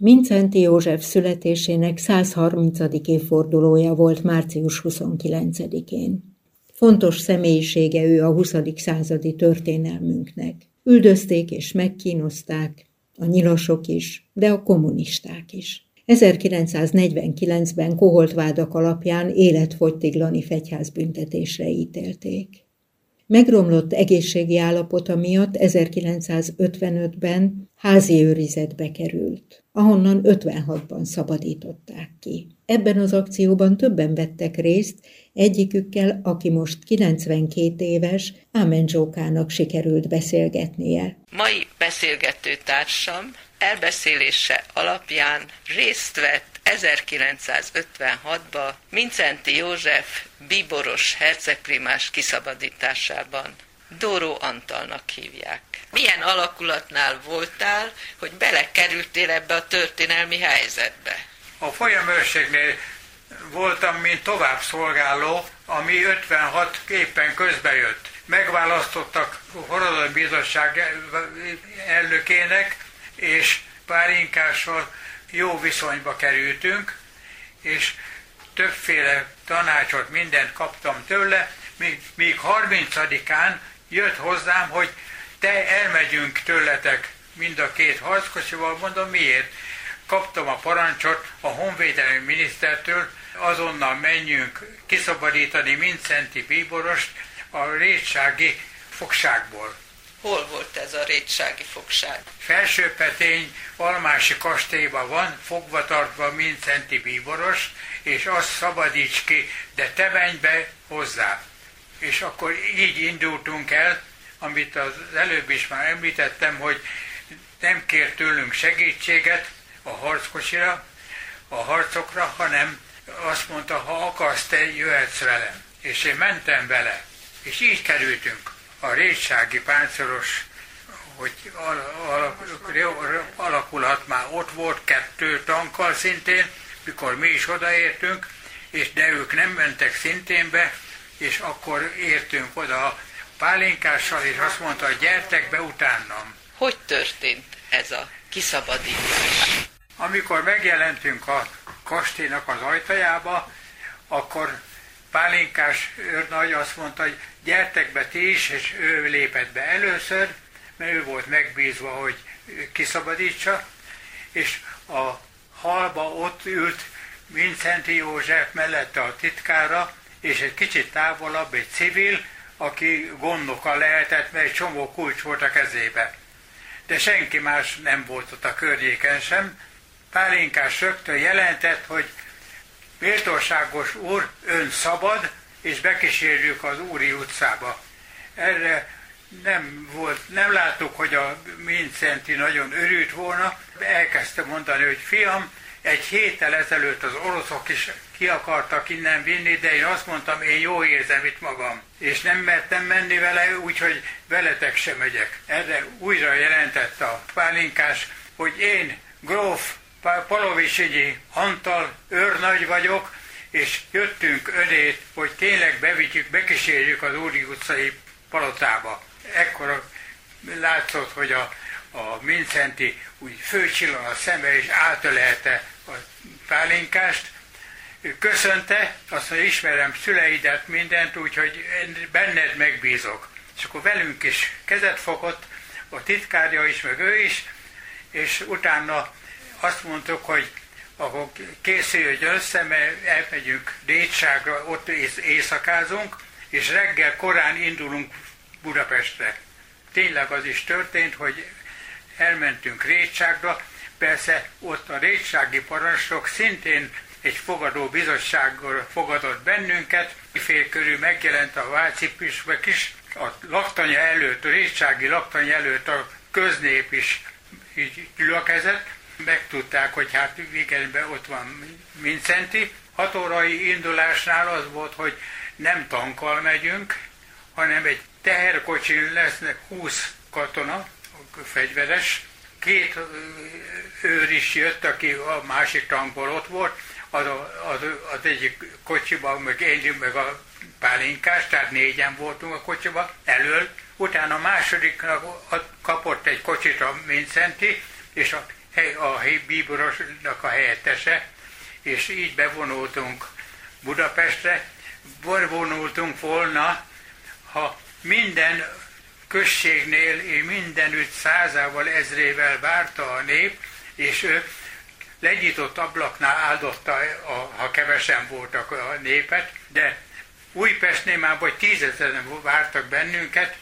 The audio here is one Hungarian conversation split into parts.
Mincenti József születésének 130. évfordulója volt március 29-én. Fontos személyisége ő a 20. századi történelmünknek. Üldözték és megkínozták, a nyilasok is, de a kommunisták is. 1949-ben koholtvádak alapján életfogytiglani fegyházbüntetésre ítélték. Megromlott egészségi állapota miatt 1955-ben házi őrizetbe került, ahonnan 56-ban szabadították ki. Ebben az akcióban többen vettek részt, egyikükkel, aki most 92 éves, Ámen Zsókának sikerült beszélgetnie. Mai beszélgető társam elbeszélése alapján részt vett 1956-ban Mincenti József bíboros hercegprimás kiszabadításában. Dóró Antalnak hívják. Milyen alakulatnál voltál, hogy belekerültél ebbe a történelmi helyzetbe? A folyamőrségnél voltam, mint tovább szolgáló, ami 56 éppen közbejött. Megválasztottak a Horodai Bizottság elnökének, és párinkással jó viszonyba kerültünk, és többféle tanácsot, mindent kaptam tőle, míg, míg 30-án jött hozzám, hogy te elmegyünk tőletek mind a két harckocsival, mondom miért? Kaptam a parancsot a honvédelmi minisztertől, azonnal menjünk kiszabadítani Mincenti bíborost a rétsági fogságból. Hol volt ez a rétsági fogság? Felsőpetény Almási kastélyban van, fogva tartva Mincenti bíboros, és azt szabadíts ki, de te menj be hozzá. És akkor így indultunk el, amit az előbb is már említettem, hogy nem kér tőlünk segítséget a harckocsira, a harcokra, hanem azt mondta, ha akarsz, te jöhetsz velem. És én mentem vele. És így kerültünk a rétsági páncoros, hogy alakulat már ott volt kettő tankkal szintén, mikor mi is odaértünk, és de ők nem mentek szintén be, és akkor értünk oda a pálinkással, és azt mondta, gyertek be utánam. Hogy történt ez a kiszabadítás? Amikor megjelentünk a kastélynak az ajtajába, akkor Pálinkás őrnagy azt mondta, hogy gyertek be ti is, és ő lépett be először, mert ő volt megbízva, hogy kiszabadítsa, és a halba ott ült Vincenti József mellette a titkára, és egy kicsit távolabb egy civil, aki gondoka lehetett, mert egy csomó kulcs volt a kezébe. De senki más nem volt ott a környéken sem. Pálinkás rögtön jelentett, hogy méltóságos úr, ön szabad, és bekísérjük az Úri utcába. Erre nem volt, nem láttuk, hogy a Mincenti nagyon örült volna. Elkezdte mondani, hogy fiam, egy héttel ezelőtt az oroszok is ki akartak innen vinni, de én azt mondtam, én jó érzem itt magam. És nem mertem menni vele, úgyhogy veletek sem megyek. Erre újra jelentett a pálinkás, hogy én, gróf Palovisegyi Antal őrnagy vagyok, és jöttünk önét, hogy tényleg bevigyük, bekísérjük az Úri utcai palotába. Ekkor látszott, hogy a, a Mincenti úgy főcsillan a szembe, és átölelte a pálinkást. Ő köszönte, azt mondja, ismerem szüleidet, mindent, úgyhogy benned megbízok. És akkor velünk is kezet fogott, a titkárja is, meg ő is, és utána azt mondtuk, hogy akkor készüljön össze, mert elmegyünk Détságra, ott éjszakázunk, és reggel korán indulunk Budapestre. Tényleg az is történt, hogy elmentünk Rétságra, persze ott a rétsági parancsnok szintén egy fogadó bizottsággal fogadott bennünket, fél körül megjelent a Váci püspök is, a laktanya előtt, a rétsági laktanya előtt a köznép is így gyülekezett, megtudták, hogy hát igen, ott van Mincenti. Hat órai indulásnál az volt, hogy nem tankkal megyünk, hanem egy teherkocsin lesznek 20 katona, fegyveres, két őr is jött, aki a másik tankból ott volt, az, az, az egyik kocsiban, meg én, meg a pálinkás, tehát négyen voltunk a kocsiban, elől, utána a másodiknak kapott egy kocsit a Mincenti, és a a bíborosnak a helyettese, és így bevonultunk Budapestre. Bevonultunk volna, ha minden községnél mindenütt százával, ezrével várta a nép, és ő lenyitott ablaknál áldotta, a, ha kevesen voltak a népet, de Újpestnél már vagy tízezeren vártak bennünket,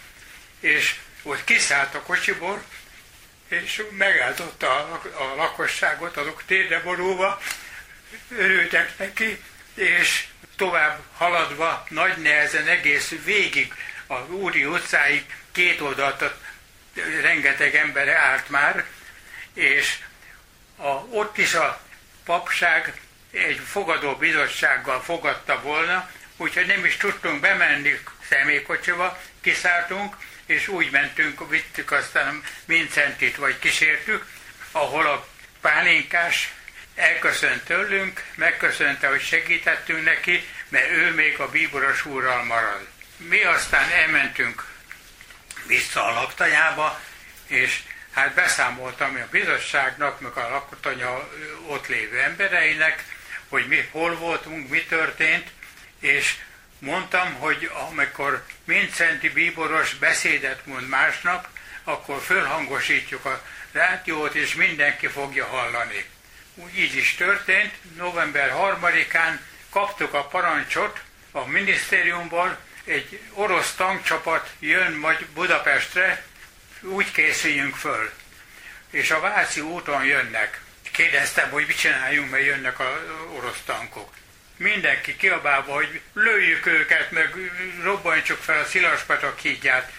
és ott kiszállt a kocsiból, és megáldotta a, lakosságot, azok térdre borulva, örültek neki, és tovább haladva nagy nehezen egész végig a Úri utcáig két oldalt rengeteg ember állt már, és a, ott is a papság egy fogadó bizottsággal fogadta volna, úgyhogy nem is tudtunk bemenni személykocsiba, kiszálltunk, és úgy mentünk, vittük aztán Mincentit, vagy kísértük, ahol a pálinkás elköszönt tőlünk, megköszönte, hogy segítettünk neki, mert ő még a bíboros úrral marad. Mi aztán elmentünk vissza a laktajába, és hát beszámoltam a bizottságnak, meg a laktanya ott lévő embereinek, hogy mi hol voltunk, mi történt, és mondtam, hogy amikor Mincenti bíboros beszédet mond másnap, akkor fölhangosítjuk a rádiót, és mindenki fogja hallani. Úgy így is történt, november 3-án kaptuk a parancsot a minisztériumból, egy orosz tankcsapat jön majd Budapestre, úgy készüljünk föl. És a Váci úton jönnek. Kérdeztem, hogy mit csináljunk, mert jönnek az orosz tankok. Mindenki kiabálva, hogy lőjük őket, meg robbantsuk fel a Szilaspatak hídját.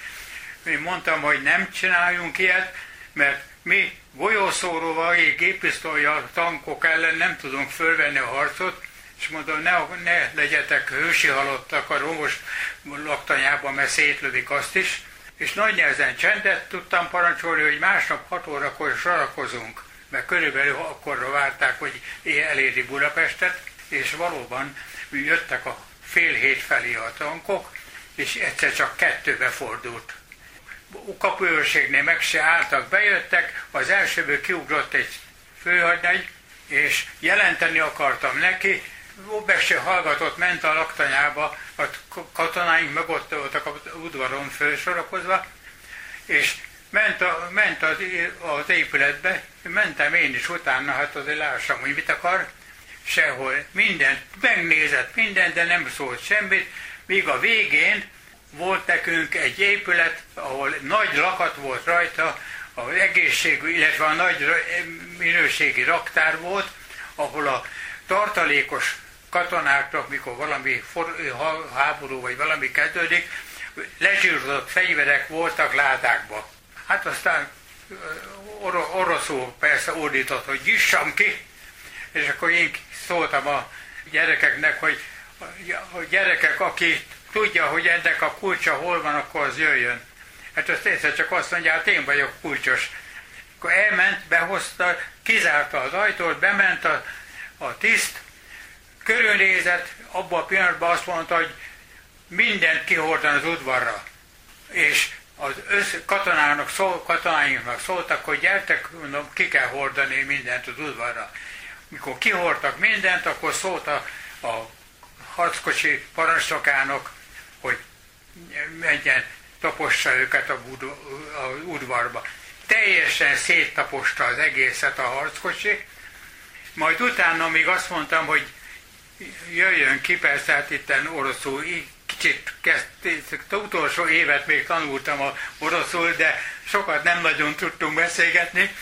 Én mondtam, hogy nem csináljunk ilyet, mert mi golyószóróval, gépisztolyjal, tankok ellen nem tudunk fölvenni a harcot, és mondom, ne, ne legyetek hősi halottak a romos laktanyában, mert szétlövik azt is. És nagy nehezen csendet tudtam parancsolni, hogy másnap 6 órakor sorakozunk, mert körülbelül akkorra várták, hogy eléri Budapestet, és valóban jöttek a fél hét felé a tankok, és egyszer csak kettőbe fordult. Kapuőrségnél meg se álltak, bejöttek, az elsőből kiugrott egy főhadnagy, és jelenteni akartam neki, be se hallgatott, ment a laktanyába, a katonáink meg voltak az udvaron felsorakozva, és ment, a, ment az, az épületbe, mentem én is utána, hát azért lássam, hogy mit akar, sehol, mindent, megnézett mindent, de nem szólt semmit, míg a végén volt nekünk egy épület, ahol nagy lakat volt rajta, az egészségű, illetve a nagy minőségi raktár volt, ahol a tartalékos katonáknak, mikor valami for, háború vagy valami kezdődik, lezsírozott fegyverek voltak ládákba. Hát aztán or, oroszul persze ordított, hogy gyissam ki, és akkor én szóltam a gyerekeknek, hogy a gyerekek, aki tudja, hogy ennek a kulcsa hol van, akkor az jöjjön. Hát azt egyszer csak azt mondja, hát én vagyok kulcsos. Akkor elment, behozta, kizárta az ajtót, bement a, a tiszt, körülnézett, abban a pillanatban azt mondta, hogy mindent kihordan az udvarra. És az össz, katonának szól, katonáinknak szóltak, hogy gyertek, mondom, ki kell hordani mindent az udvarra. Mikor kihordtak mindent, akkor szólt a, a harckocsi parancsnokának, hogy menjen, tapossa őket a, bud, a udvarba. Teljesen széttaposta az egészet a harckocsi, majd utána még azt mondtam, hogy jöjjön ki, persze hát itten oroszul, kicsit kezdték, utolsó évet még tanultam a oroszul, de sokat nem nagyon tudtunk beszélgetni,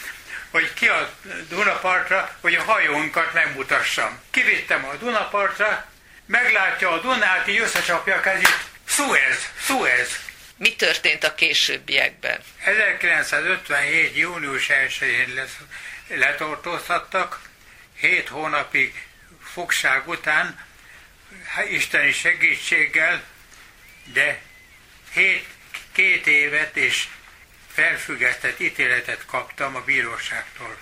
hogy ki a Dunapartra, hogy a hajónkat megmutassam. Kivittem a Dunapartra, meglátja a Dunát, így összecsapja a kezét, Suez, Suez. Mi történt a későbbiekben? 1957. június 1-én letartóztattak, hét hónapig fogság után, isteni segítséggel, de hét, két évet és felfüggesztett ítéletet kaptam a bíróságtól.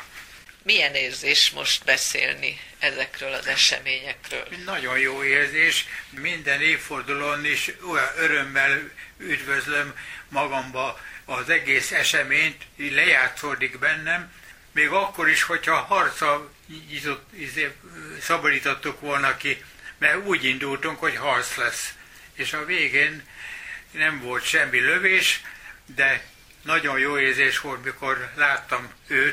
Milyen érzés most beszélni ezekről az eseményekről? Nagyon jó érzés. Minden évfordulón is olyan örömmel üdvözlöm magamba az egész eseményt, lejátszódik bennem, még akkor is, hogyha harca izé, szabadítottuk volna ki, mert úgy indultunk, hogy harc lesz. És a végén nem volt semmi lövés, de nagyon jó érzés volt, mikor láttam őt,